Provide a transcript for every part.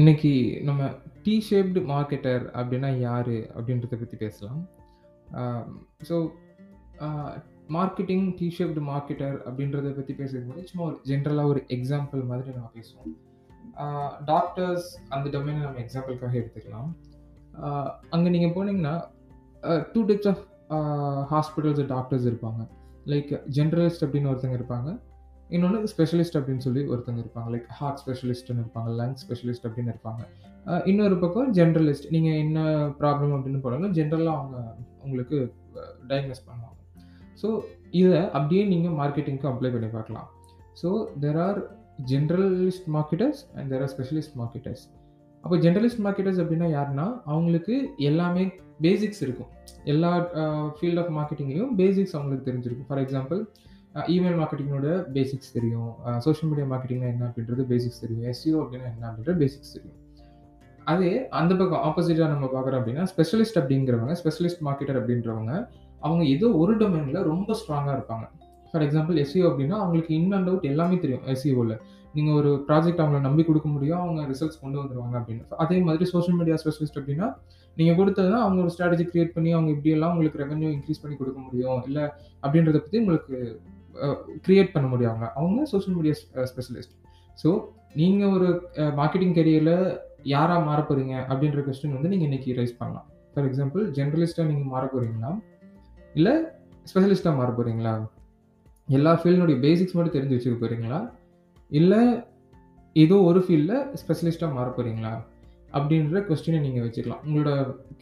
இன்னைக்கு நம்ம D shaped marketer அப்படின்னா யார் அப்படின்றத பற்றி பேசலாம். So marketing T shaped marketer அப்படின்றத பற்றி பேசுறதுக்கு சும்மா ஒரு ஜென்ரலாக ஒரு எக்ஸாம்பிள் மாதிரி நம்ம பேசுவோம். டாக்டர்ஸ் அந்த டொமைனை நம்ம எக்ஸாம்பிள்க்காக எடுத்துக்கலாம். அங்கே நீங்கள் போனீங்கன்னா, two types of hospitals doctors இருப்பாங்க. லைக் ஜென்ரலிஸ்ட் அப்படின்னு ஒருத்தங்க இருப்பாங்க. இன்னொன்று ஸ்பெஷலிஸ்ட் அப்படின்னு சொல்லி ஒருத்தங்க இருப்பாங்க. லைக் ஹார்ட் ஸ்பெஷலிஸ்ட்னு இருப்பாங்க. லங் ஸ்பெஷலிஸ்ட் அப்படின்னு இருப்பாங்க. இன்னொரு பக்கம் ஜென்ரலிஸ்ட் நீங்கள் என்ன ப்ராப்ளம் அப்படின்னு போனாலும் ஜென்ரலாக அவங்க உங்களுக்கு டயக்னோஸ் பண்ணுவாங்க. ஸோ இதை அப்படியே நீங்கள் மார்க்கெட்டிங்க்கு அப்ளை பண்ணி பார்க்கலாம். So there are generalist marketers and there are specialist marketers. அப்போ ஜென்ரலிஸ்ட் மார்க்கெட்டர்ஸ் அப்படின்னா யாருன்னா, அவங்களுக்கு எல்லாமே பேசிக்ஸ் இருக்கும். எல்லா ஃபீல்ட் ஆஃப் மார்க்கெட்டிங்லேயும் பேசிக்ஸ் அவங்களுக்கு தெரிஞ்சிருக்கும். ஃபார் எக்ஸாம்பிள் இமெயில் மார்க்கெட்டிங்கோட பேசிக்ஸ் தெரியும். சோஷியல் மீடியா மார்க்கெட்டிங்னா என்ன அப்படின்றது பேசிக்ஸ் தெரியும். எஸ்இஓ அப்படின்னா என்ன அப்படின்றது பேசிக்ஸ் தெரியும். அதே அந்த பக்கம் ஆப்போசிட்டாக நம்ம பார்க்குறோம் அப்படின்னா, ஸ்பெஷலிஸ்ட் அப்படிங்கிறவங்க, ஸ்பெஷலிஸ்ட் மார்க்கெட்டர் அப்படின்றவங்க, அவங்க ஏதோ ஒரு டொமைனில் ரொம்ப ஸ்ட்ராங்காக இருப்பாங்க. ஃபார் எக்ஸாம்பிள் எஸ்சிஓ அப்படின்னா, அவங்களுக்கு இன் அண்ட் அவுட் எல்லாமே தெரியும் எஸ்சிஓவில் நீங்கள் ஒரு ப்ராஜெக்ட் அவங்கள நம்பி கொடுக்க முடியும். அவங்க ரிசல்ட்ஸ் கொண்டு வந்துருவாங்க அப்படின்னு. அதே மாதிரி சோஷியல் மீடியா ஸ்பெஷலிஸ்ட் அப்படின்னா, நீங்கள் கொடுத்ததுனா அவங்க ஒரு ஸ்ட்ராட்டஜி கிரியேட் பண்ணி அவங்க இப்படியெல்லாம் உங்களுக்கு ரெவன்யூ இன்க்ரீஸ் பண்ணி கொடுக்க முடியும். இல்லை அப்படின்றத பற்றி உங்களுக்கு க்ரியேட் பண்ண முடியும் அவங்க. அவங்க சோஷியல் மீடியா ஸ்பெஷலிஸ்ட். ஸோ நீங்கள் ஒரு மார்க்கெட்டிங் கெரியரில் யாராக மாறப் போகிறீங்க அப்படின்ற கொஸ்டின் வந்து நீங்கள் இன்றைக்கி ரைஸ் பண்ணலாம். ஃபார் எக்ஸாம்பிள் ஜென்ரலிஸ்ட்டாக நீங்கள் மாற போகிறீங்களா இல்லை ஸ்பெஷலிஸ்ட்டாக மாறப் போகிறீங்களா எல்லா ஃபீல்டினுடைய பேசிக்ஸ் மட்டும் தெரிஞ்சு வச்சுக்க போகிறீங்களா இல்லை ஏதோ ஒரு ஃபீல்டில் ஸ்பெஷலிஸ்ட்டாக மாறப் போகிறீங்களா அப்படின்ற கொஸ்டினை நீங்கள் வச்சுக்கலாம். உங்களோட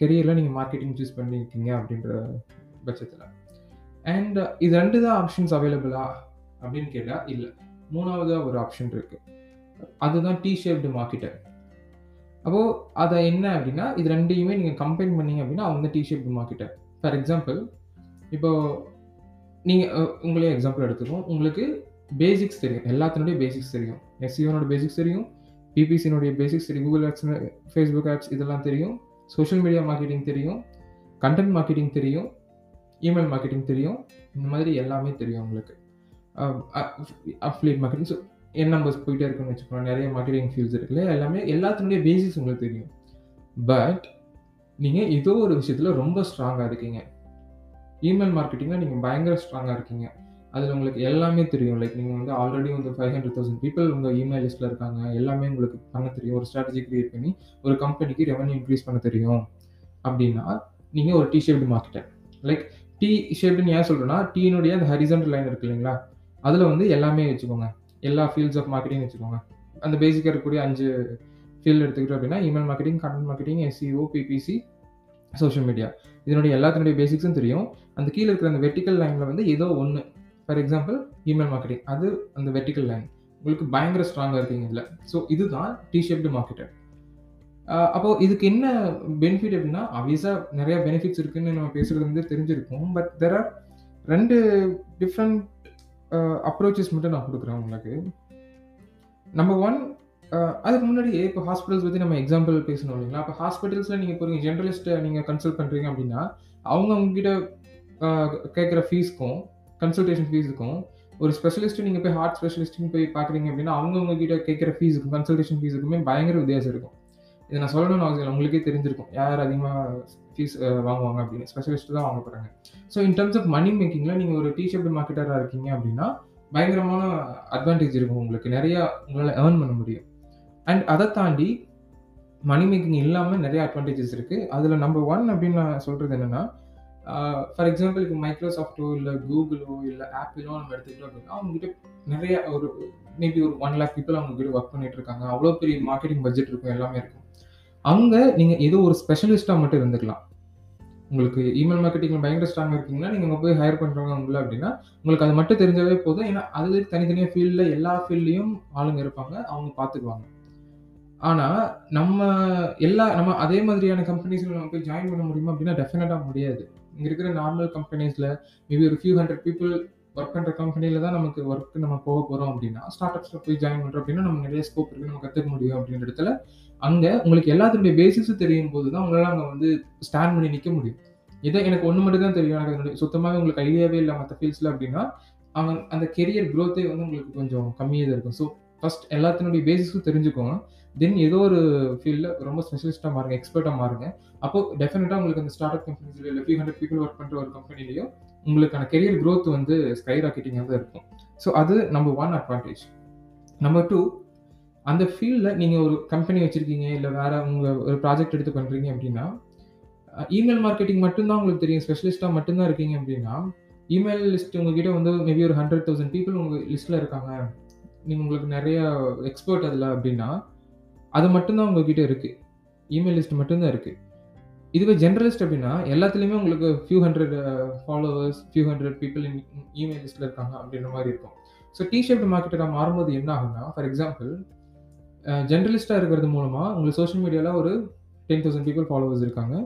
கெரியரில் நீங்கள் மார்க்கெட்டிங் சூஸ் பண்ணியிருக்கீங்க அப்படின்ற பட்சத்தில் அண்ட் uh, இது ரெண்டு தான் ஆப்ஷன்ஸ் அவைலபிளா அப்படின்னு கேட்டால் இல்லை மூணாவதாக ஒரு ஆப்ஷன் இருக்குது அதுதான் டி ஷேப்டு மார்க்கெட்டர். அப்போது அதை என்ன அப்படின்னா, இது ரெண்டையுமே நீங்கள் கம்பைன் பண்ணீங்க அப்படின்னா, அவங்க T shaped marketer. For example இப்போ நீங்கள் உங்களே எக்ஸாம்பிள் எடுத்துக்குவோம். உங்களுக்கு பேசிக்ஸ் தெரியும். எல்லாத்தினுடைய பேசிக்ஸ் தெரியும். எஸ்சிஓனோட பேசிக்ஸ் தெரியும். பிபிசினுடைய பேசிக்ஸ் தெரியும். கூகுள் ஆப்ஸ் ஃபேஸ்புக் ஆப்ஸ் இதெல்லாம் தெரியும். சோஷியல் மீடியா மார்க்கெட்டிங் தெரியும். கன்டென்ட் மார்க்கெட்டிங் தெரியும். இமெயில் மார்க்கெட்டிங் தெரியும். இந்த மாதிரி எல்லாமே தெரியும் உங்களுக்கு. அ மார்க்கெட்டிங் ஸோ என் நம்பர்ஸ் போயிட்டே இருக்குன்னு வச்சுக்கோங்க நிறைய மார்க்கெட்டிங் ஃபீல்ட்ஸ் இருக்குல்ல. எல்லாமே எல்லாத்தினுடைய பேசிஸ் உங்களுக்கு தெரியும். பட் நீங்கள் ஏதோ ஒரு விஷயத்தில் ரொம்ப ஸ்ட்ராங்காக இருக்கீங்க. இமெயில் மார்க்கெட்டிங்கில் நீங்கள் பயங்கர ஸ்ட்ராங்காக இருக்கீங்க. அதில் உங்களுக்கு எல்லாமே தெரியும். லைக் நீங்கள் வந்து ஆல்ரெடி வந்து 500,000 பீப்பிள் உங்கள் இமெயில் லிஸ்ட்டில் இருக்காங்க. எல்லாமே உங்களுக்கு பண்ண தெரியும். ஒரு ஸ்ட்ராட்டஜி கிரியேட் பண்ணி ஒரு கம்பெனிக்கு ரெவன்யூ இன்க்ரீஸ் பண்ண தெரியும். அப்படின்னா, நீங்கள் ஒரு T shirt marketer. Like T ஷேப்டுன்னு ஏன் சொல்கிறேன்னா டீனுடைய அந்த ஹரிசன்ட் லைன் இருக்கு இல்லைங்களா? அதில் வந்து எல்லாமே வச்சுக்கோங்க. எல்லா ஃபீல்ட்ஸ் ஆஃப் மார்க்கெட்டிங் வச்சுக்கோங்க. அந்த பேசிக்காக இருக்கக்கூடிய அஞ்சு ஃபீல்டு எடுத்துக்கிட்டோம் அப்படின்னா, email marketing, content marketing, SEO PPC, social media. இதனுடைய எல்லாத்தினுடைய பேசிக்ஸும் தெரியும். அந்த கீழே இருக்கிற அந்த வெர்டிகல் லைனில் வந்து ஏதோ ஒன்று ஃபார் எக்ஸாம்பிள் இமெயில் மார்க்கெட்டிங். அது அந்த வெர்டிகல் லைன். உங்களுக்கு பயங்கர ஸ்ட்ராங்காக இருக்கீங்க இதில் ஸோ இதுதான் டி ஷேப்டு மார்க்கெட்டர். அ அப்போ இதுக்கு என்ன பெனிஃபிட் அப்படின்னா, ஆப்வியஸா நெறைய பெனிஃபிட்ஸ் இருக்குன்னு நம்ம பேசுறது வந்து தெரிஞ்சிருக்கும். But there are 2 different uh approaches மட்டும் நான் குடுக்குறேன் உங்களுக்கு. நம்பர் 1 அ அதுக்கு முன்னாடியே இப்போ ஹாஸ்பிட்டல்ஸ் பத்தி நம்ம எக்ஸாம்பிள் பேசணும் இல்லைங்களா? அப்ப ஹாஸ்பிட்டல்ஸ்ல நீங்க போறீங்க ஜெனரலிஸ்ட்ட நீங்க கன்சல்ட் பண்றீங்க அப்படின்னா, அவங்க உங்ககிட்ட அ கேட்கிற ஃபீஸ்க்கும், கன்சல்டேஷன் ஃபீஸுக்கும், ஒரு ஸ்பெஷலிஸ்ட்டு நீங்க போய் ஹார்ட் ஸ்பெஷலிஸ்ட்ன்னு போய் பார்க்குறீங்க அப்படின்னா, அவங்க உங்ககிட்ட கேட்கிற ஃபீஸுக்கும், கன்சல்டேஷன் ஃபீஸுக்குமே பயங்கர வித்தியாசம் இருக்கும். இதை நான் சொல்லணும்னு அவசியம் இல்லை உங்களுக்கே தெரிஞ்சிருக்கும். யார் அதிகமாக ஃபீஸ் வாங்குவாங்க அப்படின்னு. ஸ்பெஷலிஸ்ட் தான் வாங்க போகிறாங்க so in terms of money மேக்கிங்கில் நீங்கள் ஒரு டி மார்க்கெட்டராக இருக்கீங்க அப்படின்னா, பயங்கரமான அட்வான்டேஜ் இருக்கும் உங்களுக்கு. நிறையா உங்களால் ஏர்ன் பண்ண முடியும். அண்ட் அதை தாண்டி மணி மேக்கிங் இல்லாமல் நிறைய அட்வான்டேஜஸ் இருக்குது அதில் நம்பர் ஒன் அப்படின்னு நான் சொல்கிறது என்னென்னா ஃபார் எக்ஸாம்பிள் இப்போ மைக்ரோசாஃப்ட்டோ, இல்லை கூகுளோ, இல்லை ஆப்பிளோ நம்ம எடுத்துக்கிட்டோம் அப்படின்னா, அவங்ககிட்ட நிறைய ஒரு மேபி ஒரு 1,00,000 பீப்பிள் பீப்புள் அவங்ககிட்ட ஒர்க் பண்ணிட்டு இருக்காங்க. அவ்வளோ பெரிய மார்க்கெட்டிங் பட்ஜெட் இருக்கும். எல்லாமே இருக்கும். அங்கே நீங்கள் ஏதோ ஒரு ஸ்பெஷலிஸ்ட்டாக மட்டும் இருந்துக்கலாம். உங்களுக்கு இமெயில் மார்க்கெட்டிங்ல பயங்கர ஸ்ட்ராங்காக இருக்கீங்கன்னா, நீங்கள் போய் ஹையர் பண்ணுறவங்க உங்களை அப்படின்னா, உங்களுக்கு அது மட்டும் தெரிஞ்சாவே போதும். ஏன்னா, அது தனித்தனியாக ஃபீல்டில் எல்லா ஃபீல்ட்லேயும் ஆளுங்க இருப்பாங்க. அவங்க பார்த்துக்குவாங்க. ஆனால் நம்ம எல்லா நம்ம அதே மாதிரியான கம்பெனிஸில் நம்ம போய் ஜாயின் பண்ண முடியுமா அப்படின்னா, டெஃபினட்டாக முடியாது. இங்கே இருக்கிற நார்மல் கம்பெனிஸில் மேபி ஒரு ஃபியூ ஹண்ட்ரட் பீப்புள் ஒர்க் பண்ணுற கம்பெனியில் தான் நமக்கு ஒர்க்கு நம்ம போக போகிறோம் அப்படின்னா, ஸ்டார்ட் அப்ஸில் போய் ஜாயின் பண்ணுறோம் அப்படின்னா, நம்ம நிறைய ஸ்கோப் இருக்குது நம்ம கற்றுக்க முடியும் அப்படின்ற இடத்துல, அங்கே உங்களுக்கு எல்லாத்தினுடைய பேசிஸும் தெரியும் போது தான் உங்களால் அங்கே வந்து ஸ்டாண்ட் பண்ணி நிற்க முடியும். இதை எனக்கு ஒன்று மட்டும் தான் தெரியும். எனக்கு சுத்தமாகவே உங்களுக்கு ஐடியாவே இல்லை மற்ற ஃபீல்ஸில் அப்படின்னா, அவன் அந்த கெரியர் க்ரோத்தே வந்து உங்களுக்கு கொஞ்சம் கம்மியாக தான் இருக்கும். ஸோ ஃபர்ஸ்ட் எல்லாத்தினுடைய பேசிஸும் தெரிஞ்சுக்கோங்க. தென் ஏதோ ஒரு ஃபீல்டில் ரொம்ப ஸ்பெஷலிஸ்ட்டாக மாறுங்க. எக்ஸ்பர்ட்டாக மாறுங்க. அப்போ டெஃபினட்டாக உங்களுக்கு அந்த ஸ்டார்ட் அப் கம்பெனிஸ்லையோ இல்லை ஃபியூ ஹண்ட்ரட் பீப்பிள் ஒர்க் பண்ணுற ஒரு கம்பெனிலையோ உங்களுக்கான கெரியர் க்ரோத் வந்து ஸ்கை ராக்கெட்டிங்காக தான் இருக்கும். ஸோ அது number one advantage. Number two அந்த ஃபீல்டில் நீங்கள் ஒரு கம்பெனி வச்சுருக்கீங்க இல்லை வேறு உங்கள் ஒரு ப்ராஜெக்ட் எடுத்து பண்ணுறீங்க அப்படின்னா இமெயில் மார்க்கெட்டிங் மட்டும்தான் உங்களுக்கு தெரியும். ஸ்பெஷலிஸ்ட்டாக மட்டும்தான் இருக்கீங்க அப்படின்னா இமெயில் லிஸ்ட் உங்ககிட்ட வந்து மேபி ஒரு ஹண்ட்ரட் தௌசண்ட் பீப்புள் உங்கள் லிஸ்ட்டில் இருக்காங்க. நீங்கள் உங்களுக்கு நிறைய எக்ஸ்பர்ட் அதில் அப்படின்னா அது மட்டும்தான் உங்ககிட்ட இருக்குது இமெயில் லிஸ்ட் மட்டும்தான் இருக்குது இதுவே ஜென்ரலிஸ்ட் அப்படின்னா எல்லாத்துலேயுமே உங்களுக்கு few hundred followers, few hundred people in email லிஸ்ட்டில் இருக்காங்க அப்படின்ற மாதிரி இருக்கும். ஸோ டிஷர்ட் ஷேப்ட் மாறும்போது என்ன ஆகும்னா, ஃபார் எக்ஸாம்பிள் ஜென்ரலிஸ்ட்டாக இருக்கிறது மூலமாக உங்களுக்கு சோஷியல் மீடியாவில் ஒரு டென் தௌசண்ட் பீப்புள் ஃபாலோவர்ஸ் இருக்காங்க.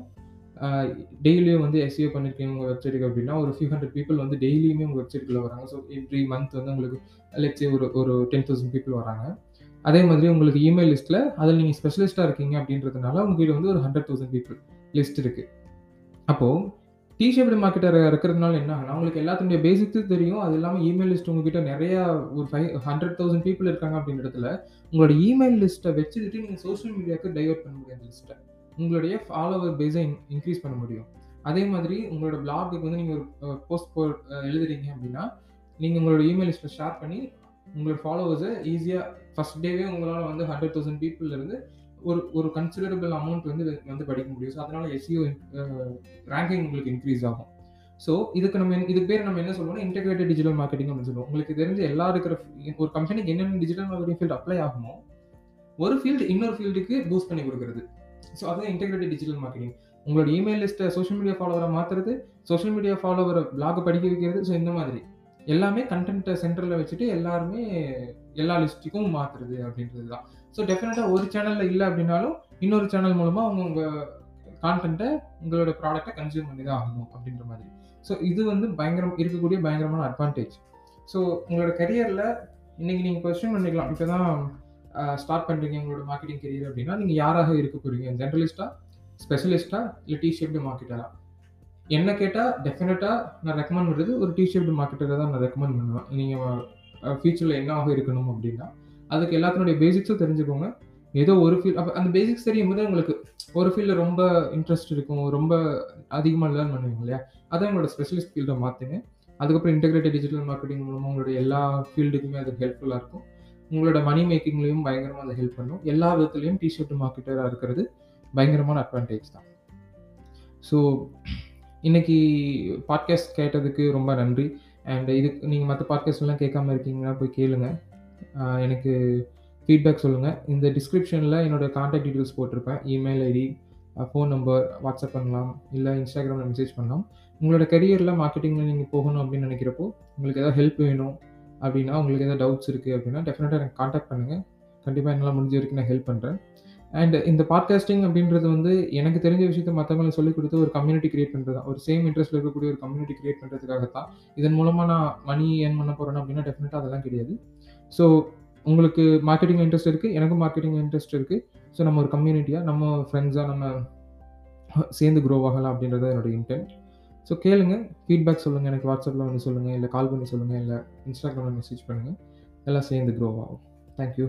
Uh, டெய்லியும் வந்து எஸ்இஓ பண்ணியிருக்கீங்க உங்கள் வெப்சைட்டுக்கு அப்படின்னா ஒரு ஃபியூ ஹண்ட்ரட் பீப்பிள் வந்து டெய்லியுமே உங்கள் வெப்சைட்டுக்குள்ளே வராங்க. ஸோ எவ்ரி மந்த் வந்து உங்களுக்கு லெட்ஸ் ஒரு ஒரு ஒரு 10,000 பீப்பிள் வராங்க. அதே மாதிரி உங்களுக்கு இமெயில் லிஸ்ட்டில் அதில் நீங்கள் ஸ்பெஷலிஸ்ட்டாக இருக்கீங்க அப்படின்றதுனால உங்ககிட்ட வந்து ஒரு ஹண்ட்ரட் தௌசண்ட் பீப்புள் லிஸ்ட் இருக்குது அப்போது டி ஷேப்ட் மார்க்கெட்டர் இருக்கிறதுனால என்ன ஆகும்னா, உங்களுக்கு எல்லாத்துடைய பேசிக்ஸு தெரியும். அது இல்லாமல் இமெயில் லிஸ்ட் உங்ககிட்ட நிறையா ஒரு ஃபைவ் ஹண்ட்ரட் தௌசண்ட் பீப்புள் இருக்காங்க அப்படின்றதுல இடத்துல, உங்களோட இமெயில் லிஸ்ட்டை வச்சுக்கிட்டு நீங்கள் சோஷியல் மீடியாவுக்கு டைவர்ட் பண்ண முடியும் அந்த லிஸ்ட்டை உங்களுடைய ஃபாலோவர் பேஸை இன் பண்ண முடியும். அதே மாதிரி உங்களோட ப்ளாகுக்கு வந்து நீங்கள் ஒரு போஸ்ட் போ எழுதுறீங்க அப்படின்னா நீங்கள் உங்களோட இமெயில் லிஸ்ட்டை ஷேர் பண்ணி, உங்களோட ஃபாலோவர்ஸை ஈஸியாக ஃபர்ஸ்ட் டேவே உங்களால் வந்து ஹண்ட்ரட் தௌசண்ட் பீப்புளிலேருந்து ஒரு ஒரு கன்சிடரபிள் அமௌண்ட் வந்து வந்து படிக்க முடியும். ஸோ அதனால் எஸ்இஓ ரேங்கிங் உங்களுக்கு இன்க்ரீஸ் ஆகும். ஸோ இதுக்கு நம்ம இதுக்கு பேர் நம்ம என்ன சொல்லுவோம்னா, இன்டெகிரேட்டட் டிஜிட்டல் மார்க்கெட்டிங் அப்படின்னு சொல்லுவோம். உங்களுக்கு தெரிஞ்ச எல்லா இருக்கிற ஒரு கம்பெனிக்கு என்னென்ன டிஜிட்டல் மார்க்கெட்டிங் ஃபீல்ட் அப்ளை ஆகுமோ, ஒரு ஃபீல்டு இன்னொரு ஃபீல்டுக்கு பூஸ்ட் பண்ணி கொடுக்குறது ஸோ அதுதான் இன்டெகிரேட்டட் டிஜிட்டல் மார்க்கெட்டிங். உங்களோட இமெயில் லிஸ்ட்டை சோஷியல் மீடியா ஃபாலோவரை மாற்றுறது சோஷியல் மீடியா ஃபாலோவரை பிளாக் படிக்க வைக்கிறது. ஸோ இந்த மாதிரி. எல்லாமே கண்டென்ட்டை சென்டரில் வச்சுட்டு எல்லாருமே எல்லா லிஸ்ட்டுக்கும் மாத்துறது அப்படின்றது தான். ஸோ டெஃபினட்டாக ஒரு சேனலில் இல்லை அப்படின்னாலும் இன்னொரு சேனல் மூலமாக அவங்க உங்கள் கான்டென்ட்டை உங்களோட ப்ராடக்டை கன்சியூம் பண்ணி தான் ஆகணும் அப்படின்ற மாதிரி. ஸோ இது வந்து பயங்கரம் இருக்கக்கூடிய பயங்கரமான அட்வான்டேஜ். ஸோ உங்களோட கரியரில் இன்னைக்கு நீங்கள் கொஸ்டின் பண்ணிக்கலாம். இப்போ தான் ஸ்டார்ட் பண்ணுறீங்க உங்களோட மார்க்கெட்டிங் கரியர் அப்படின்னா நீங்கள் யாராக இருக்க போகிறீங்க ஜென்ரலிஸ்ட்டாக ஸ்பெஷலிஸ்ட்டாக இல்லை டி ஷேப்ட் மார்க்கெட்டரா? என்ன கேட்டால் டெஃபினட்டாக நான் ரெக்கமெண்ட் பண்ணுறது ஒரு டிஷர்ட் ஷேப்ட் தான் நான் ரெக்கமெண்ட் பண்ணுவேன். நீங்கள் ஃபியூச்சரில் என்ன என்னவாக இருக்கணும் அப்படின்னா அதுக்கு எல்லாத்தினுடைய பேசிக்ஸும் தெரிஞ்சுக்கோங்க. ஏதோ ஒரு ஃபீல் அப்போ அந்த பேசிக்ஸ் தெரியும்போது உங்களுக்கு ஒரு ஃபீல்டில் ரொம்ப இன்ட்ரெஸ்ட் இருக்கும். ரொம்ப அதிகமாக லேர்ன் பண்ணுவீங்க இல்லையா? அதை உங்களோட ஸ்பெஷலிஸ்ட் ஃபீல்டை மாற்றுங்க அதுக்கப்புறம் இன்டெகிரேட்டட் டிஜிட்டல் மார்க்கெட்டிங் மூலமாக உங்களுடைய எல்லா ஃபீல்டுக்குமே அது ஹெல்ப்ஃபுல்லாக இருக்கும். உங்களோட மனி மேக்கிங்லேயும் பயங்கரமாக அது ஹெல்ப் பண்ணும். எல்லா விதத்துலேயும் டிஷர்ட் மார்க்கெட்டராக இருக்கிறது பயங்கரமான அட்வான்டேஜ் தான். ஸோ இன்னைக்கு பாட்காஸ்ட் கேட்டதுக்கு ரொம்ப நன்றி. அண்ட் இதுக்கு நீங்கள் மற்ற பாட்காஸ்ட்லாம் கேட்காம இருக்கீங்கன்னா போய் கேளுங்க. எனக்கு ஃபீட்பேக் சொல்லுங்கள் இந்த டிஸ்கிரிப்ஷனில் என்னோடய காண்டாக்ட் டீட்டெயில்ஸ் போட்டிருப்பேன். Email ID, phone number, WhatsApp பண்ணலாம். இல்லை இன்ஸ்டாகிராமில் மெசேஜ் பண்ணலாம். உங்களோட கரியரில் மார்க்கெட்டிங்கில் நீங்கள் போகணும் அப்படின்னு நினைக்கிறப்போ உங்களுக்கு ஏதாவது ஹெல்ப் வேணும் அப்படின்னா உங்களுக்கு ஏதாவது டவுட்ஸ் இருக்குது அப்படின்னா டெஃபினட்டாக எனக்கு காண்டாக்ட் பண்ணுங்கள் கண்டிப்பாக என்னால் முடிஞ்ச வரைக்கும் நான் ஹெல்ப் பண்ணுறேன் அண்ட் இந்த பாட்காஸ்டிங் அப்படின்றது வந்து எனக்கு தெரிஞ்ச விஷயத்த மற்றவங்களை சொல்லிக் கொடுத்து ஒரு கம்யூனிட்டி கிரியேட் பண்ணுறது தான். ஒரு சேம் இன்ட்ரெஸ்ட்டில் இருக்கக்கூடிய ஒரு கம்யூனிட்டி கிரியேட் பண்ணுறதுக்காக தான். இதன் மூலமாக நான் மணி ஏர்ன் பண்ண போகிறேன் அப்படின்னா டெஃபினட்டாக அதெல்லாம் கிடையாது. ஸோ உங்களுக்கு மார்க்கெட்டிங் இன்ட்ரெஸ்ட் இருக்குது எனக்கும் மார்க்கெட்டிங் இன்ட்ரெஸ்ட் இருக்குது ஸோ நம்ம ஒரு கம்யூனிட்டியாக நம்ம ஃப்ரெண்ட்ஸாக நம்ம சேர்ந்து க்ரோ ஆகலாம் அப்படின்றது என்னோட இன்டென்ட். ஸோ கேளுங்க. ஃபீட்பேக் சொல்லுங்கள் எனக்கு வாட்ஸ்அப்பில் வந்து சொல்லுங்கள் இல்லை கால் பண்ணி சொல்லுங்கள் இல்லை இன்ஸ்டாகிராமில் மெசேஜ் பண்ணுங்கள் எல்லாம் சேர்ந்து க்ரோ ஆகும் தேங்க் யூ.